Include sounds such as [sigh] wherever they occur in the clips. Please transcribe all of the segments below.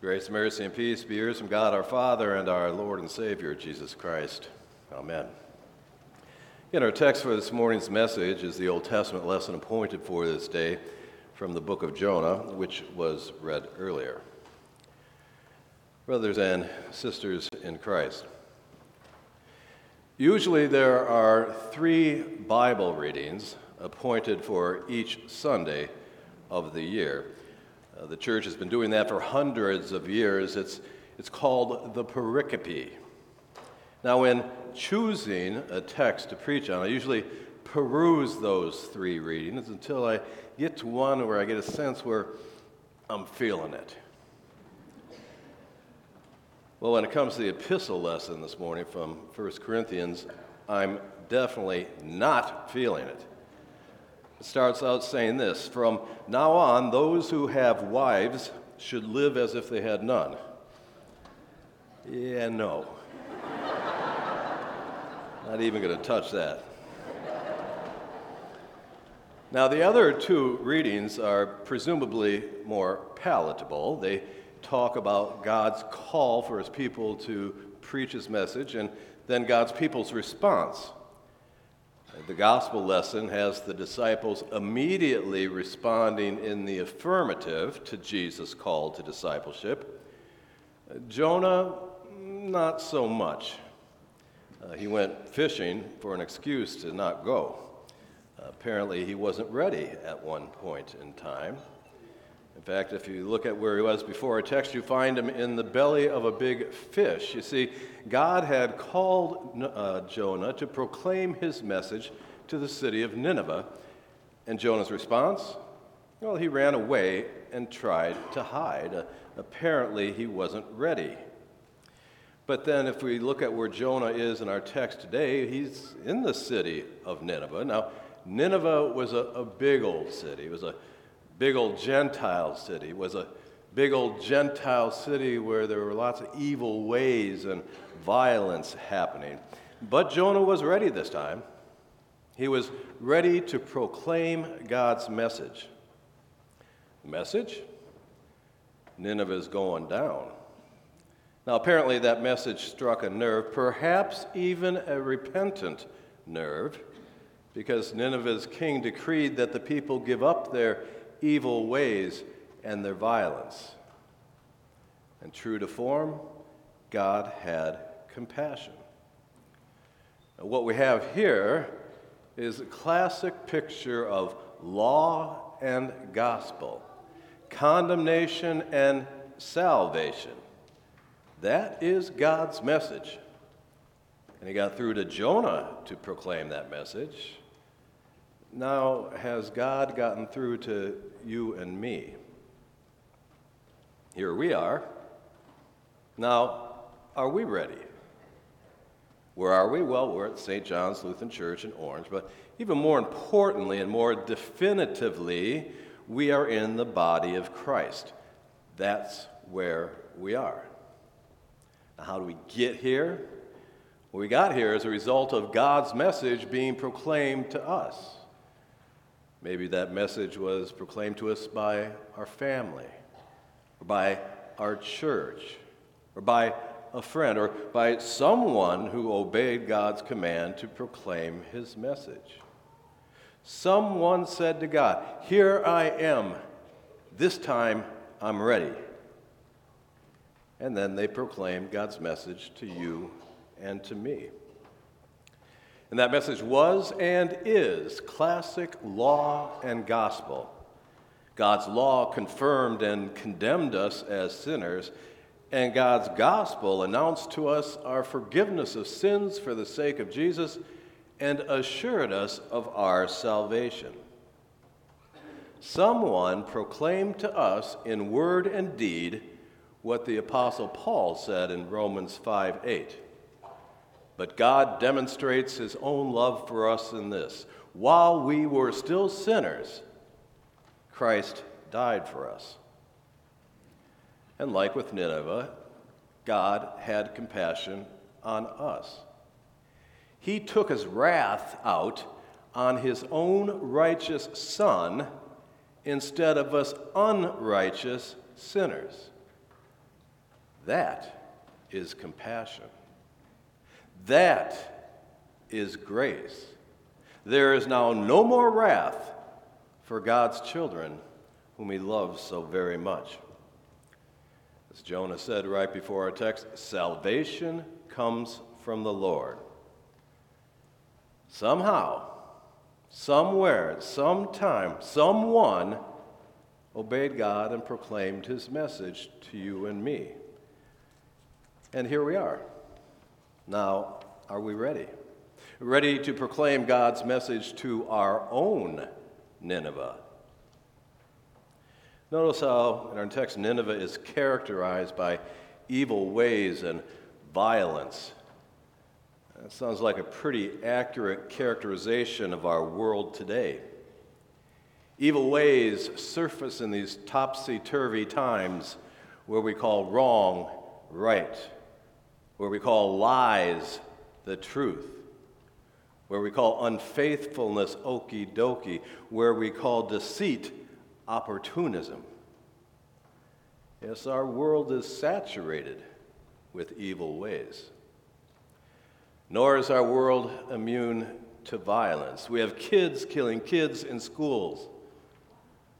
Grace, mercy, and peace be yours from God our Father and our Lord and Savior, Jesus Christ. Amen. In our text for this morning's message is the Old Testament lesson appointed for this day from the book of Jonah, which was read earlier. Brothers and sisters in Christ, usually there are three Bible readings appointed for each Sunday of the year. Uh, the church has been doing that for hundreds of years. It's, it's called the pericope. Now, when choosing a text to preach on, I usually peruse those three readings until I get to one where I get a sense where I'm feeling it. Well, when it comes to the epistle lesson this morning from 1 Corinthians, I'm definitely not feeling it. Starts out saying this From now on, those who have wives should live as if they had none. Yeah, no. [laughs] Not even going to touch that. Now, the other two readings are presumably more palatable. They talk about God's call for his people to preach his message and then God's people's response. The gospel lesson has the disciples immediately responding in the affirmative to Jesus' call to discipleship. Jonah, not so much. Uh, he went fishing for an excuse to not go. Apparently, he wasn't ready at one point in time. In fact, if you look at where he was before our text, you find him in the belly of a big fish. You see, God had called uh, Jonah to proclaim his message to the city of Nineveh. And Jonah's response? Well, he ran away and tried to hide. Uh, apparently, he wasn't ready. But then, if we look at where Jonah is in our text today, he's in the city of Nineveh. Now, Nineveh was a, a big old city. It was a big old Gentile city. It was a big old Gentile city where there were lots of evil ways and violence happening. But Jonah was ready this time. He was ready to proclaim God's message. Message? Nineveh is going down. Now, apparently, that message struck a nerve, perhaps even a repentant nerve, because Nineveh's king decreed that the people give up their evil ways and their violence. And true to form, God had compassion. What we have here is a classic picture of law and gospel, condemnation and salvation. That is God's message. And he got through to Jonah to proclaim that message. Now, has God gotten through to you and me? Here we are. Now, are we ready? Where are we? Well, we're at St. John's Lutheran Church in Orange, but even more importantly and more definitively, we are in the body of Christ. That's where we are. Now, how do we get here? Well, we got here as a result of God's message being proclaimed to us. Maybe that message was proclaimed to us by our family, or by our church, or by a friend, or by someone who obeyed God's command to proclaim his message. Someone said to God, Here I am. This time I'm ready and then they proclaimed God's message to you and to me. And that message was and is classic law and gospel. God's law confirmed and condemned us as sinners, and God's gospel announced to us our forgiveness of sins for the sake of Jesus and assured us of our salvation. Someone proclaimed to us in word and deed what the Apostle Paul said in Romans 5 8. But God demonstrates his own love for us in this while we were still sinners, Christ died for us. And like with Nineveh, God had compassion on us. He took his wrath out on his own righteous Son instead of us unrighteous sinners. That is compassion. That is grace. There is now no more wrath for God's children whom he loves so very much. As Jonah said right before our text, salvation comes from the Lord. Somehow, somewhere, sometime, someone obeyed God and proclaimed his message to you and me. And here we are. Now, are we ready? Ready to proclaim God's message to our own Nineveh? Notice how in our text Nineveh is characterized by evil ways and violence. That sounds like a pretty accurate characterization of our world today. Evil ways surface in these topsy turvy times where we call wrong right, where we call lies the truth, where we call unfaithfulness okey dokey, where we call deceit opportunism. Yes, our world is saturated with evil ways. Nor is our world immune to violence. We have kids killing kids in schools.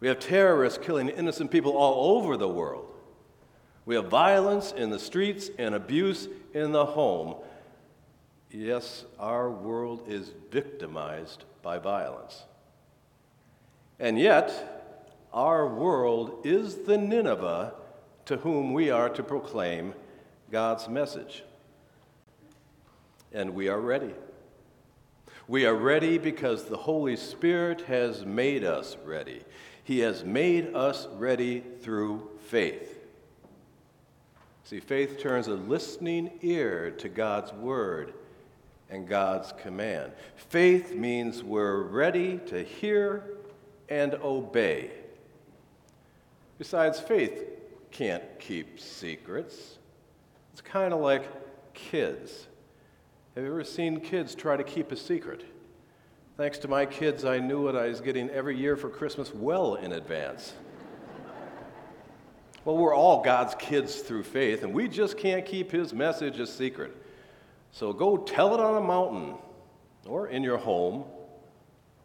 We have terrorists killing innocent people all over the world. We have violence in the streets and abuse in the home. Yes, our world is victimized by violence. And yet, our world is the Nineveh to whom we are to proclaim God's message. And we are ready. We are ready because the Holy Spirit has made us ready. He has made us ready through faith. See, faith turns a listening ear to God's word and God's command. Faith means we're ready to hear and obey. Besides, faith can't keep secrets. It's kind of like kids. Have you ever seen kids try to keep a secret? Thanks to my kids, I knew what I was getting every year for Christmas well in advance. Well, we're all God's kids through faith, and we just can't keep His message a secret. So go tell it on a mountain, or in your home,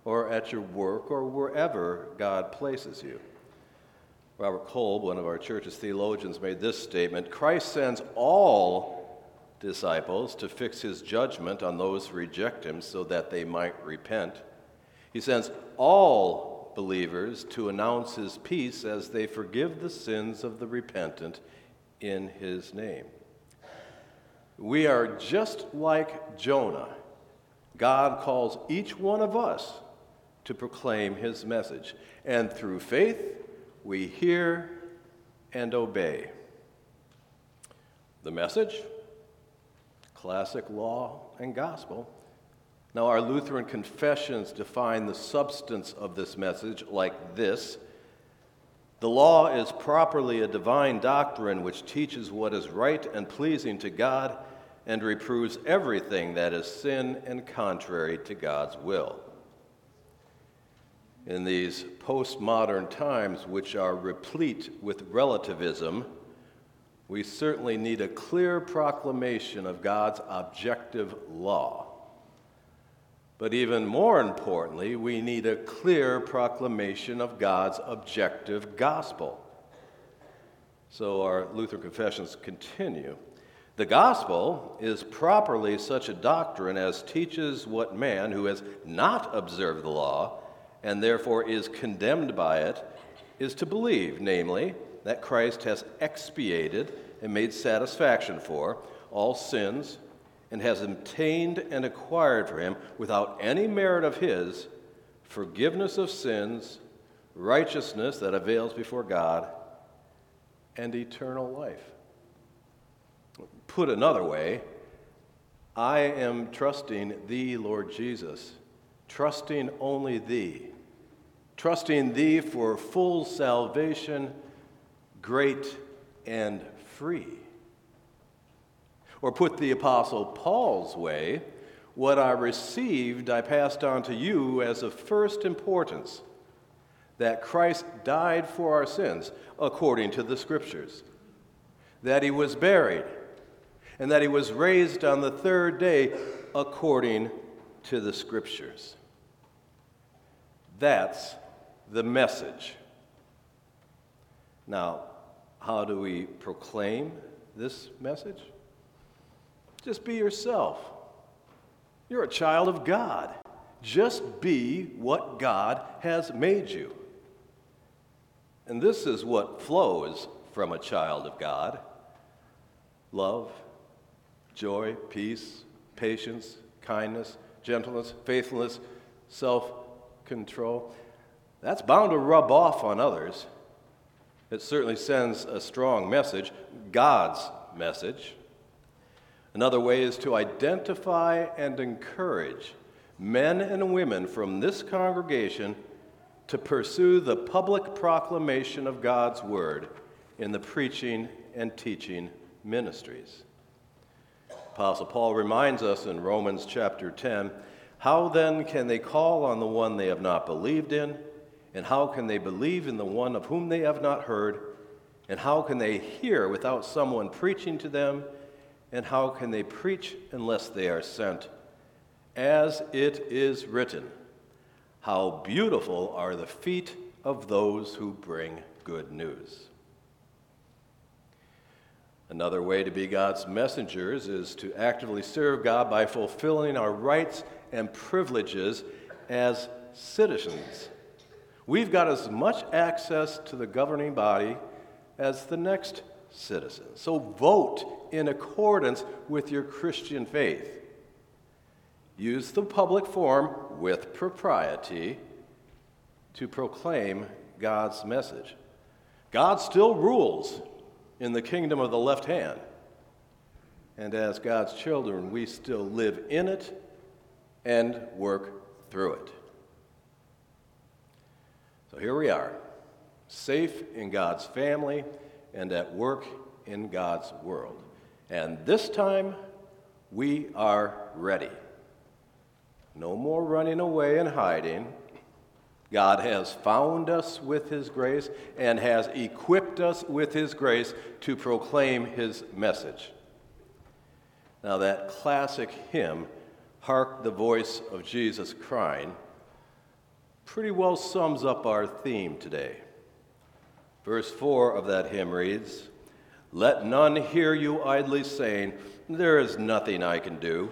or at your work, or wherever God places you. Robert Kolb, one of our church's theologians, made this statement Christ sends all disciples to fix his judgment on those who reject him so that they might repent. He sends all believers to announce his peace as they forgive the sins of the repentant in his name. We are just like Jonah. God calls each one of us to proclaim his message. And through faith, we hear and obey. The message, classic law and gospel. Now, our Lutheran confessions define the substance of this message like this The law is properly a divine doctrine which teaches what is right and pleasing to God and reproves everything that is sin and contrary to God's will in these postmodern times, which are replete with relativism, we certainly need a clear proclamation of God's objective law. But even more importantly, we need a clear proclamation of God's objective gospel. So our Lutheran confessions continue. The gospel is properly such a doctrine as teaches what man who has not observed the law and therefore is condemned by it, is to believe, namely, that Christ has expiated and made satisfaction for all sins and has obtained and acquired for him, without any merit of his, forgiveness of sins, righteousness that avails before God, and eternal life. Put another way, I am trusting thee, Lord Jesus, trusting only thee trusting thee for full salvation, great and free. Or put the Apostle Paul's way, what I received I passed on to you as of first importance that Christ died for our sins according to the Scriptures, that he was buried, and that he was raised on the third day according to the Scriptures. That's the message. Now, how do we proclaim this message? Just be yourself. You're a child of God. Just be what God has made you. And this is what flows from a child of God love, joy, peace, patience, kindness, gentleness, faithfulness, self control. That's bound to rub off on others. It certainly sends a strong message, God's message. Another way is to identify and encourage men and women from this congregation to pursue the public proclamation of God's Word in the preaching and teaching ministries. Apostle Paul reminds us in Romans chapter 10 how then can they call on the one they have not believed in? And how can they believe in the one of whom they have not heard? And how can they hear without someone preaching to them? And how can they preach unless they are sent? As it is written, How beautiful are the feet of those who bring good news. Another way to be God's messengers is to actively serve God by fulfilling our rights and privileges as citizens. We've got as much access to the governing body as the next citizen. So vote in accordance with your Christian faith. Use the public forum with propriety to proclaim God's message. God still rules in the kingdom of the left hand. And as God's children, we still live in it and work through it. So here we are, safe in God's family and at work in God's world. And this time, we are ready. No more running away and hiding. God has found us with His grace and has equipped us with His grace to proclaim His message. Now, that classic hymn, Hark the Voice of Jesus Crying, pretty well sums up our theme today. Verse 4 of that hymn reads Let none hear you idly saying, There is nothing I can do,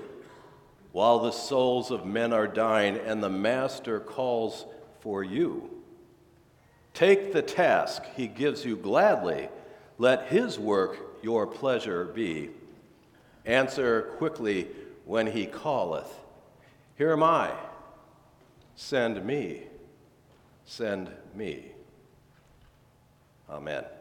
while the souls of men are dying and the Master calls for you. Take the task he gives you gladly, let his work your pleasure be. Answer quickly when he calleth. Here am I Send me, send me. Amen.